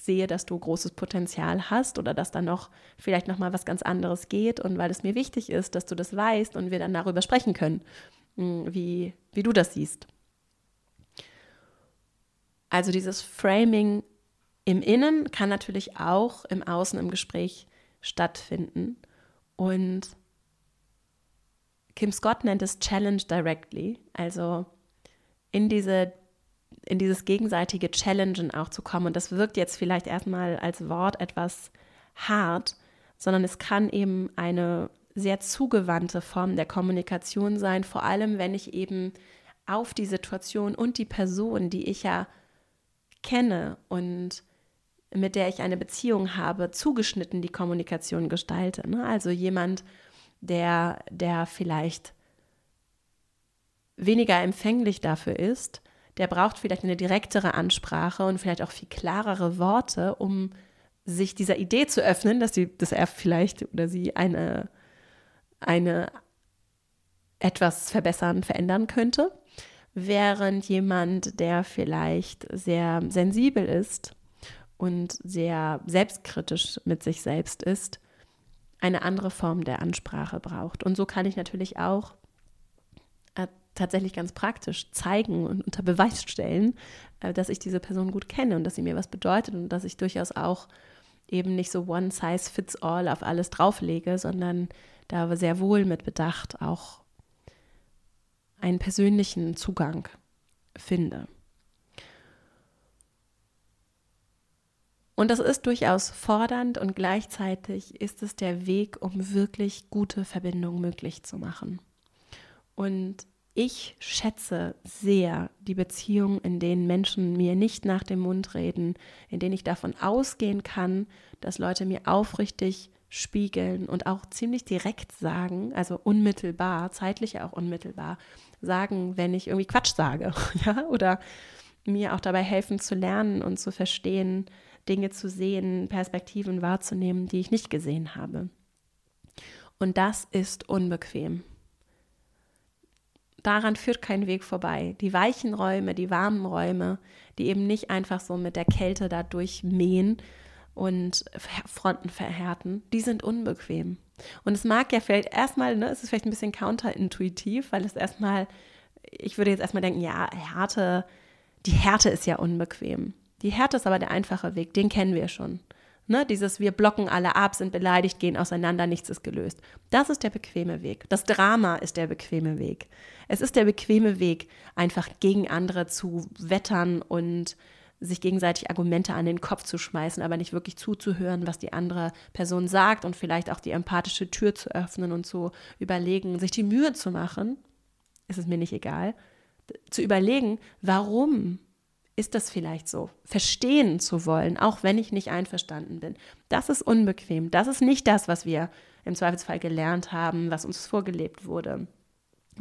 sehe, dass du großes Potenzial hast oder dass da noch vielleicht noch mal was ganz anderes geht und weil es mir wichtig ist, dass du das weißt und wir dann darüber sprechen können, hm, wie, wie du das siehst. Also dieses Framing im Innen kann natürlich auch im Außen im Gespräch stattfinden und Kim Scott nennt es Challenge Directly, also in diese in dieses gegenseitige Challengen auch zu kommen. Und das wirkt jetzt vielleicht erstmal als Wort etwas hart, sondern es kann eben eine sehr zugewandte Form der Kommunikation sein, vor allem wenn ich eben auf die Situation und die Person, die ich ja kenne und mit der ich eine Beziehung habe, zugeschnitten die Kommunikation gestalte. Ne? Also jemand, der, der vielleicht weniger empfänglich dafür ist, der braucht vielleicht eine direktere Ansprache und vielleicht auch viel klarere Worte, um sich dieser Idee zu öffnen, dass, sie, dass er vielleicht oder sie eine, eine etwas verbessern, verändern könnte. Während jemand, der vielleicht sehr sensibel ist und sehr selbstkritisch mit sich selbst ist, eine andere Form der Ansprache braucht. Und so kann ich natürlich auch tatsächlich ganz praktisch zeigen und unter Beweis stellen, äh, dass ich diese Person gut kenne und dass sie mir was bedeutet und dass ich durchaus auch eben nicht so one size fits all auf alles drauflege, sondern da sehr wohl mit Bedacht auch einen persönlichen Zugang finde. Und das ist durchaus fordernd und gleichzeitig ist es der Weg, um wirklich gute Verbindungen möglich zu machen. Und ich schätze sehr die Beziehungen, in denen Menschen mir nicht nach dem Mund reden, in denen ich davon ausgehen kann, dass Leute mir aufrichtig spiegeln und auch ziemlich direkt sagen, also unmittelbar, zeitlich auch unmittelbar, sagen, wenn ich irgendwie Quatsch sage, ja, oder mir auch dabei helfen zu lernen und zu verstehen, Dinge zu sehen, Perspektiven wahrzunehmen, die ich nicht gesehen habe. Und das ist unbequem daran führt kein Weg vorbei. Die weichen Räume, die warmen Räume, die eben nicht einfach so mit der Kälte da durchmähen und Fronten verhärten, die sind unbequem. Und es mag ja vielleicht erstmal, ne, es ist vielleicht ein bisschen counterintuitiv, weil es erstmal, ich würde jetzt erstmal denken, ja, Härte, die Härte ist ja unbequem. Die Härte ist aber der einfache Weg, den kennen wir schon. Ne, dieses wir blocken alle ab, sind beleidigt, gehen auseinander, nichts ist gelöst. Das ist der bequeme Weg. Das Drama ist der bequeme Weg. Es ist der bequeme Weg, einfach gegen andere zu wettern und sich gegenseitig Argumente an den Kopf zu schmeißen, aber nicht wirklich zuzuhören, was die andere Person sagt und vielleicht auch die empathische Tür zu öffnen und zu überlegen, sich die Mühe zu machen, ist es mir nicht egal, zu überlegen, warum ist das vielleicht so? Verstehen zu wollen, auch wenn ich nicht einverstanden bin. Das ist unbequem. Das ist nicht das, was wir im Zweifelsfall gelernt haben, was uns vorgelebt wurde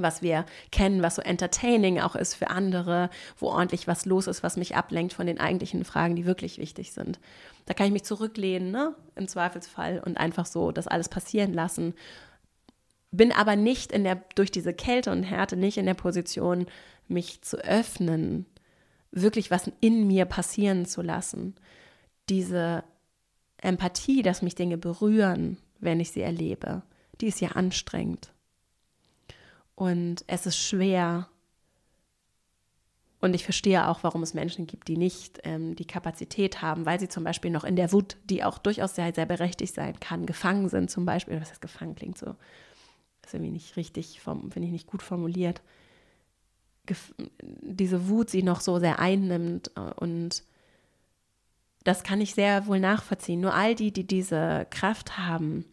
was wir kennen, was so entertaining auch ist für andere, wo ordentlich was los ist, was mich ablenkt von den eigentlichen Fragen, die wirklich wichtig sind. Da kann ich mich zurücklehnen, ne, im Zweifelsfall und einfach so das alles passieren lassen. Bin aber nicht in der, durch diese Kälte und Härte nicht in der Position, mich zu öffnen wirklich was in mir passieren zu lassen. Diese Empathie, dass mich Dinge berühren, wenn ich sie erlebe, die ist ja anstrengend. Und es ist schwer. Und ich verstehe auch, warum es Menschen gibt, die nicht ähm, die Kapazität haben, weil sie zum Beispiel noch in der Wut, die auch durchaus sehr, sehr berechtigt sein kann, gefangen sind zum Beispiel. Was heißt gefangen klingt so, ist irgendwie nicht richtig, finde ich nicht gut formuliert diese Wut sie noch so sehr einnimmt äh, und das kann ich sehr wohl nachvollziehen. Nur all die, die diese Kraft haben,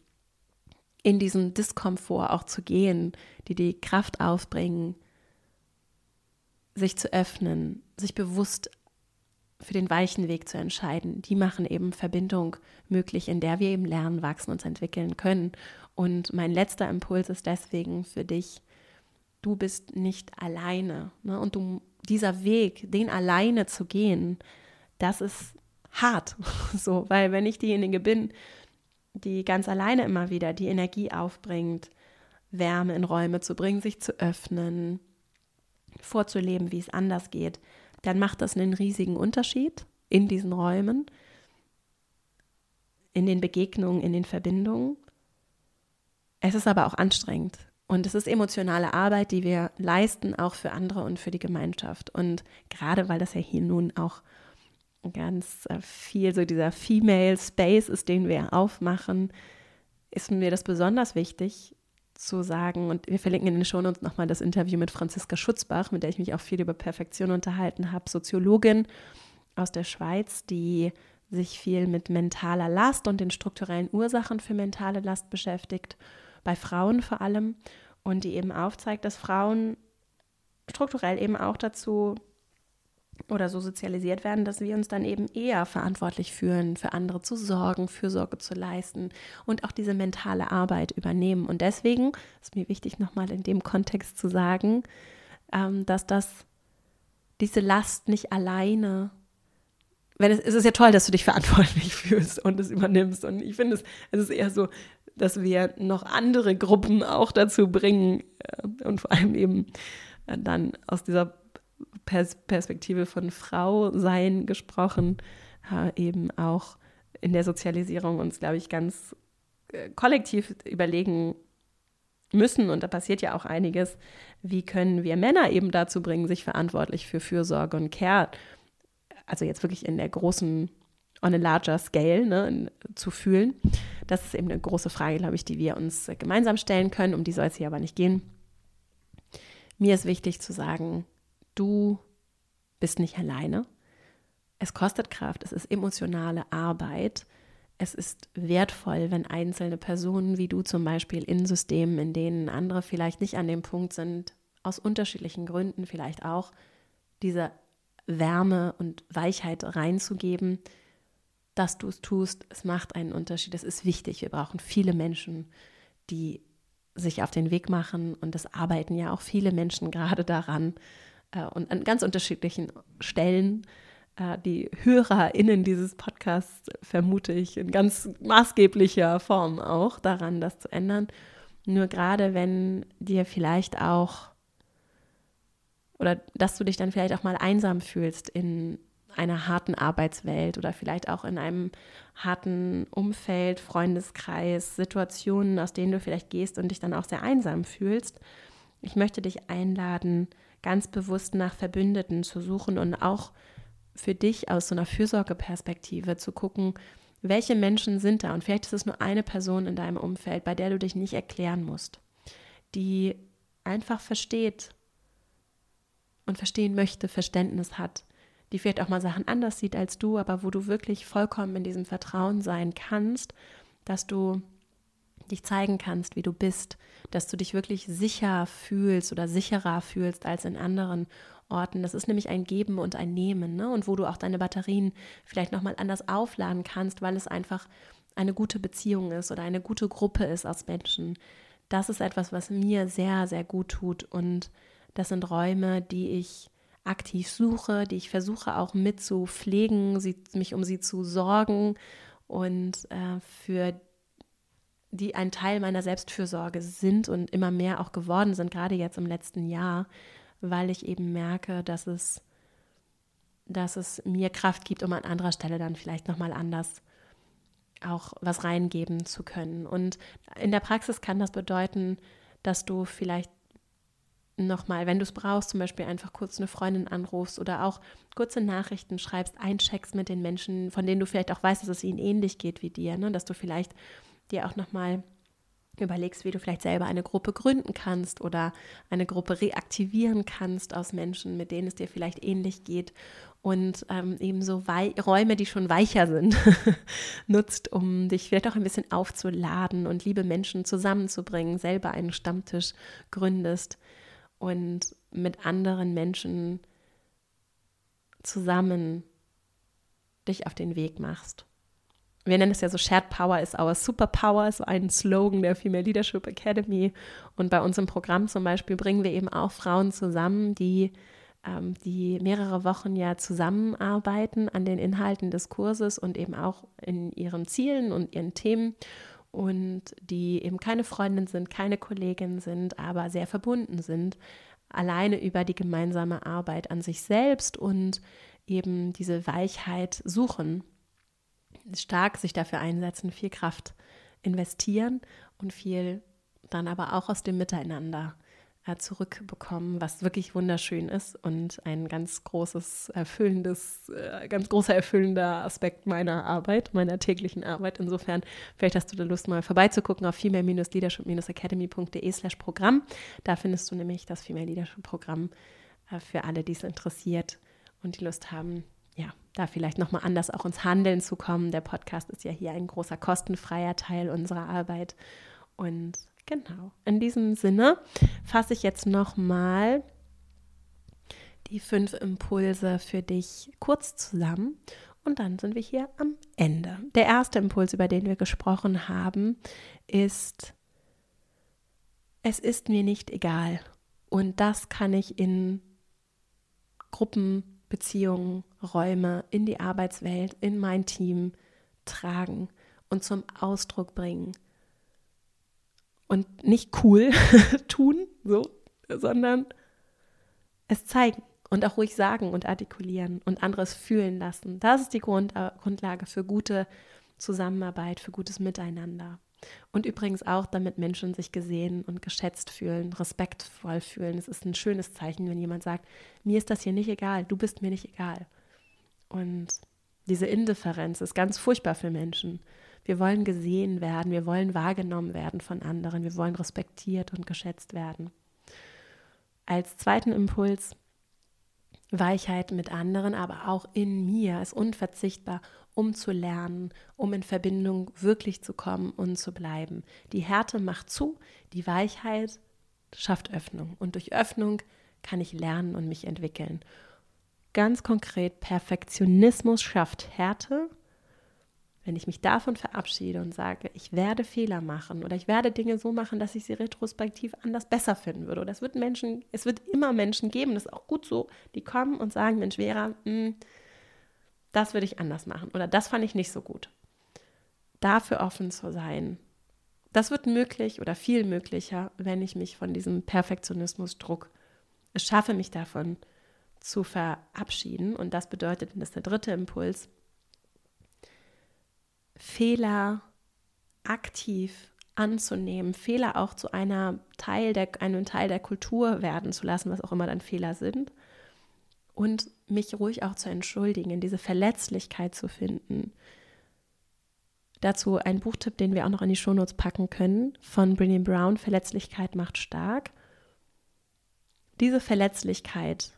in diesen Diskomfort auch zu gehen, die die Kraft aufbringen, sich zu öffnen, sich bewusst für den weichen Weg zu entscheiden, die machen eben Verbindung möglich, in der wir eben lernen, wachsen, uns entwickeln können. Und mein letzter Impuls ist deswegen für dich, du bist nicht alleine. Ne? Und du, dieser Weg, den alleine zu gehen, das ist hart. so, weil wenn ich diejenige bin, die ganz alleine immer wieder die Energie aufbringt, Wärme in Räume zu bringen, sich zu öffnen, vorzuleben, wie es anders geht, dann macht das einen riesigen Unterschied in diesen Räumen, in den Begegnungen, in den Verbindungen. Es ist aber auch anstrengend. Und es ist emotionale Arbeit, die wir leisten, auch für andere und für die Gemeinschaft. Und gerade weil das ja hier nun auch ganz äh, viel so dieser Female Space ist, den wir aufmachen, ist mir das besonders wichtig zu sagen. Und wir verlinken in den Shownotes nochmal das Interview mit Franziska Schutzbach, mit der ich mich auch viel über Perfektion unterhalten habe, Soziologin aus der Schweiz, die sich viel mit mentaler Last und den strukturellen Ursachen für mentale Last beschäftigt bei Frauen vor allem und die eben aufzeigt, dass Frauen strukturell eben auch dazu oder so sozialisiert werden, dass wir uns dann eben eher verantwortlich fühlen, für andere zu sorgen, Fürsorge zu leisten und auch diese mentale Arbeit übernehmen. Und deswegen ist mir wichtig, nochmal in dem Kontext zu sagen, ähm, dass das diese Last nicht alleine wenn es, es ist ja toll, dass du dich verantwortlich fühlst und es übernimmst. Und ich finde es, es ist eher so, dass wir noch andere Gruppen auch dazu bringen äh, und vor allem eben äh, dann aus dieser Pers Perspektive von Frau sein gesprochen, äh, eben auch in der Sozialisierung uns, glaube ich, ganz kollektiv überlegen müssen, und da passiert ja auch einiges, wie können wir Männer eben dazu bringen, sich verantwortlich für Fürsorge und Care, also jetzt wirklich in der großen, on a larger scale, ne, zu fühlen. Das ist eben eine große Frage, glaube ich, die wir uns gemeinsam stellen können. Um die soll es hier aber nicht gehen. Mir ist wichtig zu sagen, du bist nicht alleine. Es kostet Kraft, es ist emotionale Arbeit. Es ist wertvoll, wenn einzelne Personen wie du zum Beispiel in Systemen, in denen andere vielleicht nicht an dem Punkt sind, aus unterschiedlichen Gründen vielleicht auch, diese Wärme und Weichheit reinzugeben, dass du es tust. Es macht einen Unterschied. Es ist wichtig. Wir brauchen viele Menschen, die sich auf den Weg machen. Und es arbeiten ja auch viele Menschen gerade daran äh, und an ganz unterschiedlichen Stellen. Äh, die HörerInnen dieses Podcasts vermute ich in ganz maßgeblicher Form auch daran, das zu ändern. Nur gerade wenn dir vielleicht auch oder dass du dich dann vielleicht auch mal einsam fühlst in einer harten Arbeitswelt oder vielleicht auch in einem harten Umfeld, Freundeskreis, Situationen, aus denen du vielleicht gehst und dich dann auch sehr einsam fühlst. Ich möchte dich einladen, ganz bewusst nach Verbündeten zu suchen und auch für dich aus so einer Fürsorgeperspektive zu gucken, welche Menschen sind da? Und vielleicht ist es nur eine Person in deinem Umfeld, bei der du dich nicht erklären musst, die einfach versteht, und verstehen möchte, Verständnis hat, die vielleicht auch mal Sachen anders sieht als du, aber wo du wirklich vollkommen in diesem Vertrauen sein kannst, dass du dich zeigen kannst, wie du bist, dass du dich wirklich sicher fühlst oder sicherer fühlst als in anderen Orten. Das ist nämlich ein Geben und ein Nehmen, ne? Und wo du auch deine Batterien vielleicht nochmal anders aufladen kannst, weil es einfach eine gute Beziehung ist oder eine gute Gruppe ist aus Menschen. Das ist etwas, was mir sehr, sehr gut tut und das sind Räume, die ich aktiv suche, die ich versuche auch mit zu pflegen, sie, mich um sie zu sorgen und äh, für die ein Teil meiner Selbstfürsorge sind und immer mehr auch geworden sind, gerade jetzt im letzten Jahr, weil ich eben merke, dass es, dass es mir Kraft gibt, um an anderer Stelle dann vielleicht nochmal anders auch was reingeben zu können. Und in der Praxis kann das bedeuten, dass du vielleicht nochmal, wenn du es brauchst, zum Beispiel einfach kurz eine Freundin anrufst oder auch kurze Nachrichten schreibst, eincheckst mit den Menschen, von denen du vielleicht auch weißt, dass es ihnen ähnlich geht wie dir, ne? dass du vielleicht dir auch nochmal überlegst, wie du vielleicht selber eine Gruppe gründen kannst oder eine Gruppe reaktivieren kannst aus Menschen, mit denen es dir vielleicht ähnlich geht und ähm, eben so Räume, die schon weicher sind, nutzt, um dich vielleicht auch ein bisschen aufzuladen und liebe Menschen zusammenzubringen, selber einen Stammtisch gründest und mit anderen Menschen zusammen dich auf den Weg machst. Wir nennen es ja so Shared Power is our Superpower, so ein Slogan der Female Leadership Academy. Und bei uns im Programm zum Beispiel bringen wir eben auch Frauen zusammen, die, ähm, die mehrere Wochen ja zusammenarbeiten an den Inhalten des Kurses und eben auch in ihren Zielen und ihren Themen und die eben keine Freundin sind, keine Kollegin sind, aber sehr verbunden sind, alleine über die gemeinsame Arbeit an sich selbst und eben diese Weichheit suchen, stark sich dafür einsetzen, viel Kraft investieren und viel dann aber auch aus dem Miteinander zurückbekommen, was wirklich wunderschön ist und ein ganz großes, erfüllendes, äh, ganz großer erfüllender Aspekt meiner Arbeit, meiner täglichen Arbeit. Insofern, vielleicht hast du da Lust, mal vorbeizugucken auf female-leadership-academy.de slash Programm. Da findest du nämlich das Female Leadership Programm äh, für alle, die es interessiert und die Lust haben, ja, da vielleicht nochmal anders auch ins Handeln zu kommen. Der Podcast ist ja hier ein großer kostenfreier Teil unserer Arbeit und Genau. In diesem Sinne fasse ich jetzt nochmal die fünf Impulse für dich kurz zusammen und dann sind wir hier am Ende. Der erste Impuls, über den wir gesprochen haben, ist, es ist mir nicht egal. Und das kann ich in Gruppen, Beziehungen, Räume, in die Arbeitswelt, in mein Team tragen und zum Ausdruck bringen. Und nicht cool tun, so, sondern es zeigen und auch ruhig sagen und artikulieren und anderes fühlen lassen. Das ist die Grund, äh, Grundlage für gute Zusammenarbeit, für gutes Miteinander. Und übrigens auch, damit Menschen sich gesehen und geschätzt fühlen, respektvoll fühlen. Es ist ein schönes Zeichen, wenn jemand sagt, mir ist das hier nicht egal, du bist mir nicht egal. Und diese Indifferenz ist ganz furchtbar für Menschen. Wir wollen gesehen werden, wir wollen wahrgenommen werden von anderen, wir wollen respektiert und geschätzt werden. Als zweiten Impuls, Weichheit mit anderen, aber auch in mir ist unverzichtbar, um zu lernen, um in Verbindung wirklich zu kommen und zu bleiben. Die Härte macht zu, die Weichheit schafft Öffnung und durch Öffnung kann ich lernen und mich entwickeln. Ganz konkret, Perfektionismus schafft Härte. Wenn ich mich davon verabschiede und sage, ich werde Fehler machen oder ich werde Dinge so machen, dass ich sie retrospektiv anders besser finden würde. Oder es wird Menschen, es wird immer Menschen geben, das ist auch gut so, die kommen und sagen, Mensch, Vera, mh, hm, das würde ich anders machen oder das fand ich nicht so gut. Dafür offen zu sein, das wird möglich oder viel möglicher, wenn ich mich von diesem Perfektionismusdruck schaffe, mich davon zu verabschieden. Und das bedeutet, das ist der dritte Impuls, Fehler aktiv anzunehmen, Fehler auch zu einer Teil der, einem Teil der Kultur werden zu lassen, was auch immer dann Fehler sind. Und mich ruhig auch zu entschuldigen, diese Verletzlichkeit zu finden. Dazu ein Buchtipp, den wir auch noch in die Shownotes packen können, von Brené Brown, Verletzlichkeit macht stark. Diese Verletzlichkeit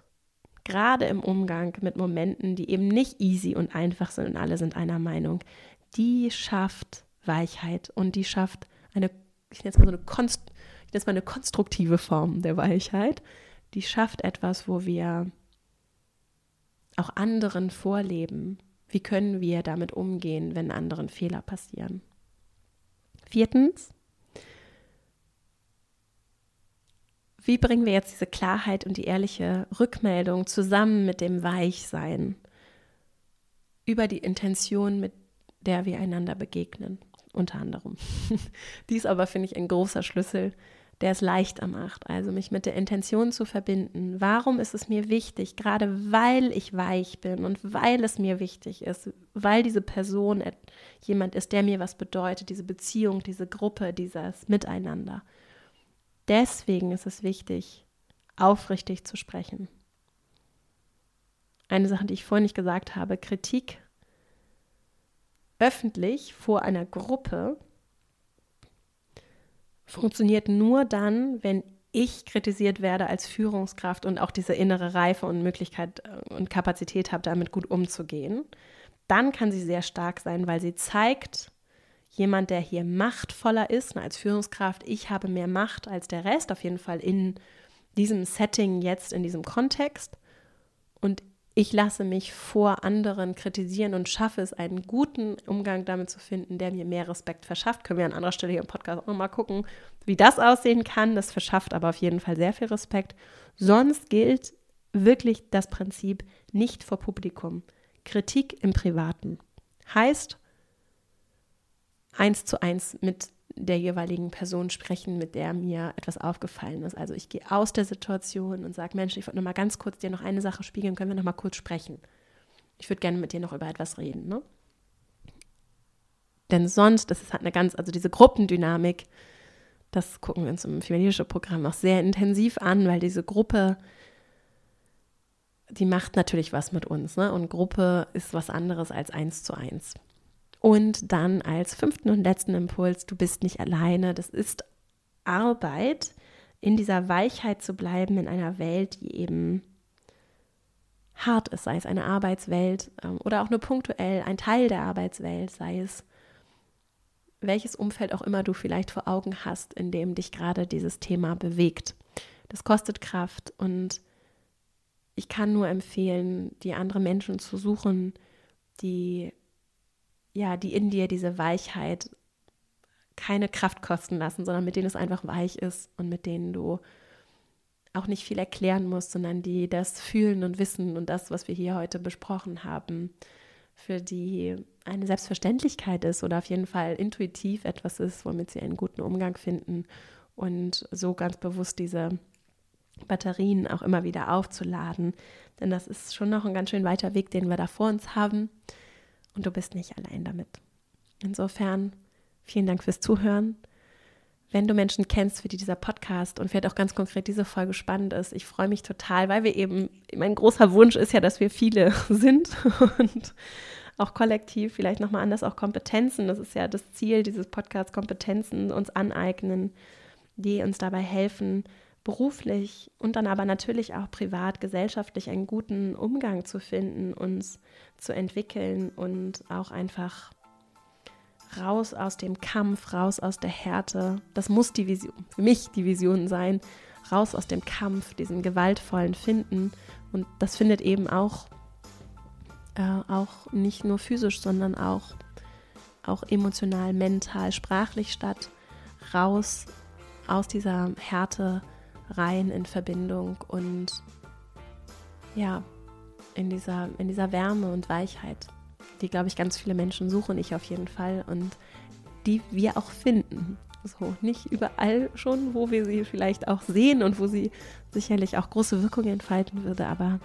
gerade im Umgang mit Momenten, die eben nicht easy und einfach sind und alle sind einer Meinung, die schafft Weichheit und die schafft eine, ich nenne es mal so eine, Konst, ich nenne es mal eine konstruktive Form der Weichheit. Die schafft etwas, wo wir auch anderen vorleben. Wie können wir damit umgehen, wenn anderen Fehler passieren? Viertens, wie bringen wir jetzt diese Klarheit und die ehrliche Rückmeldung zusammen mit dem Weichsein über die Intention, mit der wir einander begegnen, unter anderem. Dies aber finde ich ein großer Schlüssel, der es leichter macht, also mich mit der Intention zu verbinden. Warum ist es mir wichtig, gerade weil ich weich bin und weil es mir wichtig ist, weil diese Person jemand ist, der mir was bedeutet, diese Beziehung, diese Gruppe, dieses Miteinander deswegen ist es wichtig, aufrichtig zu sprechen. Eine Sache, die ich vorhin nicht gesagt habe, Kritik öffentlich vor einer Gruppe funktioniert nur dann, wenn ich kritisiert werde als Führungskraft und auch diese innere Reife und Möglichkeit äh, und Kapazität habe, damit gut umzugehen. Dann kann sie sehr stark sein, weil sie zeigt, jemand, der hier machtvoller ist als Führungskraft. Ich habe mehr Macht als der Rest, auf jeden Fall in diesem Setting jetzt, in diesem Kontext. Ich lasse mich vor anderen kritisieren und schaffe es, einen guten Umgang damit zu finden, der mir mehr Respekt verschafft. Können wir an anderer Stelle hier im Podcast auch nochmal gucken, wie das aussehen kann. Das verschafft aber auf jeden Fall sehr viel Respekt. Sonst gilt wirklich das Prinzip nicht vor Publikum. Kritik im Privaten. Heißt, eins zu eins mit der jeweiligen Person sprechen, mit der mir etwas aufgefallen ist. Also ich gehe aus der Situation und sage, Mensch, ich wollte noch mal ganz kurz dir noch eine Sache spiegeln, können wir noch mal kurz sprechen. Ich würde gerne mit dir noch über etwas reden. Ne? Denn sonst, das ist halt eine ganz, also diese Gruppendynamik, das gucken wir uns im feministischen Programm auch sehr intensiv an, weil diese Gruppe, die macht natürlich was mit uns. Ne? Und Gruppe ist was anderes als eins zu eins. Und dann als fünften und letzten Impuls, du bist nicht alleine. Das ist Arbeit, in dieser Weichheit zu bleiben, in einer Welt, die eben hart ist, sei es eine Arbeitswelt ähm, oder auch nur punktuell ein Teil der Arbeitswelt, sei es welches Umfeld auch immer du vielleicht vor Augen hast, in dem dich gerade dieses Thema bewegt. Das kostet Kraft und ich kann nur empfehlen, die andere Menschen zu suchen, die ja, die in dir diese Weichheit keine Kraft kosten lassen, sondern mit denen es einfach weich ist und mit denen du auch nicht viel erklären musst, sondern die das fühlen und wissen und das, was wir hier heute besprochen haben, für die eine Selbstverständlichkeit ist oder auf jeden Fall intuitiv etwas ist, womit sie einen guten Umgang finden und so ganz bewusst diese Batterien auch immer wieder aufzuladen. Denn das ist schon noch ein ganz schön weiter Weg, den wir da vor uns haben. Und du bist nicht allein damit. Insofern vielen Dank fürs Zuhören. Wenn du Menschen kennst, für die dieser Podcast und vielleicht auch ganz konkret diese Folge spannend ist, ich freue mich total, weil wir eben, mein großer Wunsch ist ja, dass wir viele sind und auch kollektiv, vielleicht nochmal anders, auch Kompetenzen. Das ist ja das Ziel dieses Podcasts, Kompetenzen uns aneignen, die uns dabei helfen, beruflich und dann aber natürlich auch privat, gesellschaftlich einen guten Umgang zu finden, uns zu entwickeln und auch einfach raus aus dem Kampf, raus aus der Härte. Das muss die Vision, für mich die Vision sein, raus aus dem Kampf, diesen gewaltvollen Finden. Und das findet eben auch, äh, auch nicht nur physisch, sondern auch, auch emotional, mental, sprachlich statt. Raus aus dieser Härte rein in Verbindung und ja, in dieser, in dieser Wärme und Weichheit, die, glaube ich, ganz viele Menschen suchen, ich auf jeden Fall, und die wir auch finden. So, nicht überall schon, wo wir sie vielleicht auch sehen und wo sie sicherlich auch große Wirkungen entfalten würde, aber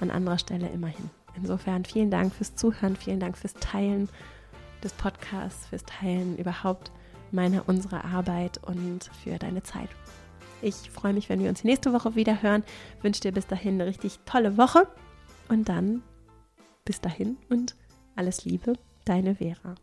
an anderer Stelle immerhin. Insofern vielen Dank fürs Zuhören, vielen Dank fürs Teilen des Podcasts, fürs Teilen überhaupt meiner, unserer Arbeit und für deine Zeit. Ich freue mich, wenn wir uns nächste Woche wieder hören. Wünsche dir bis dahin eine richtig tolle Woche und dann bis dahin und alles Liebe, deine Vera.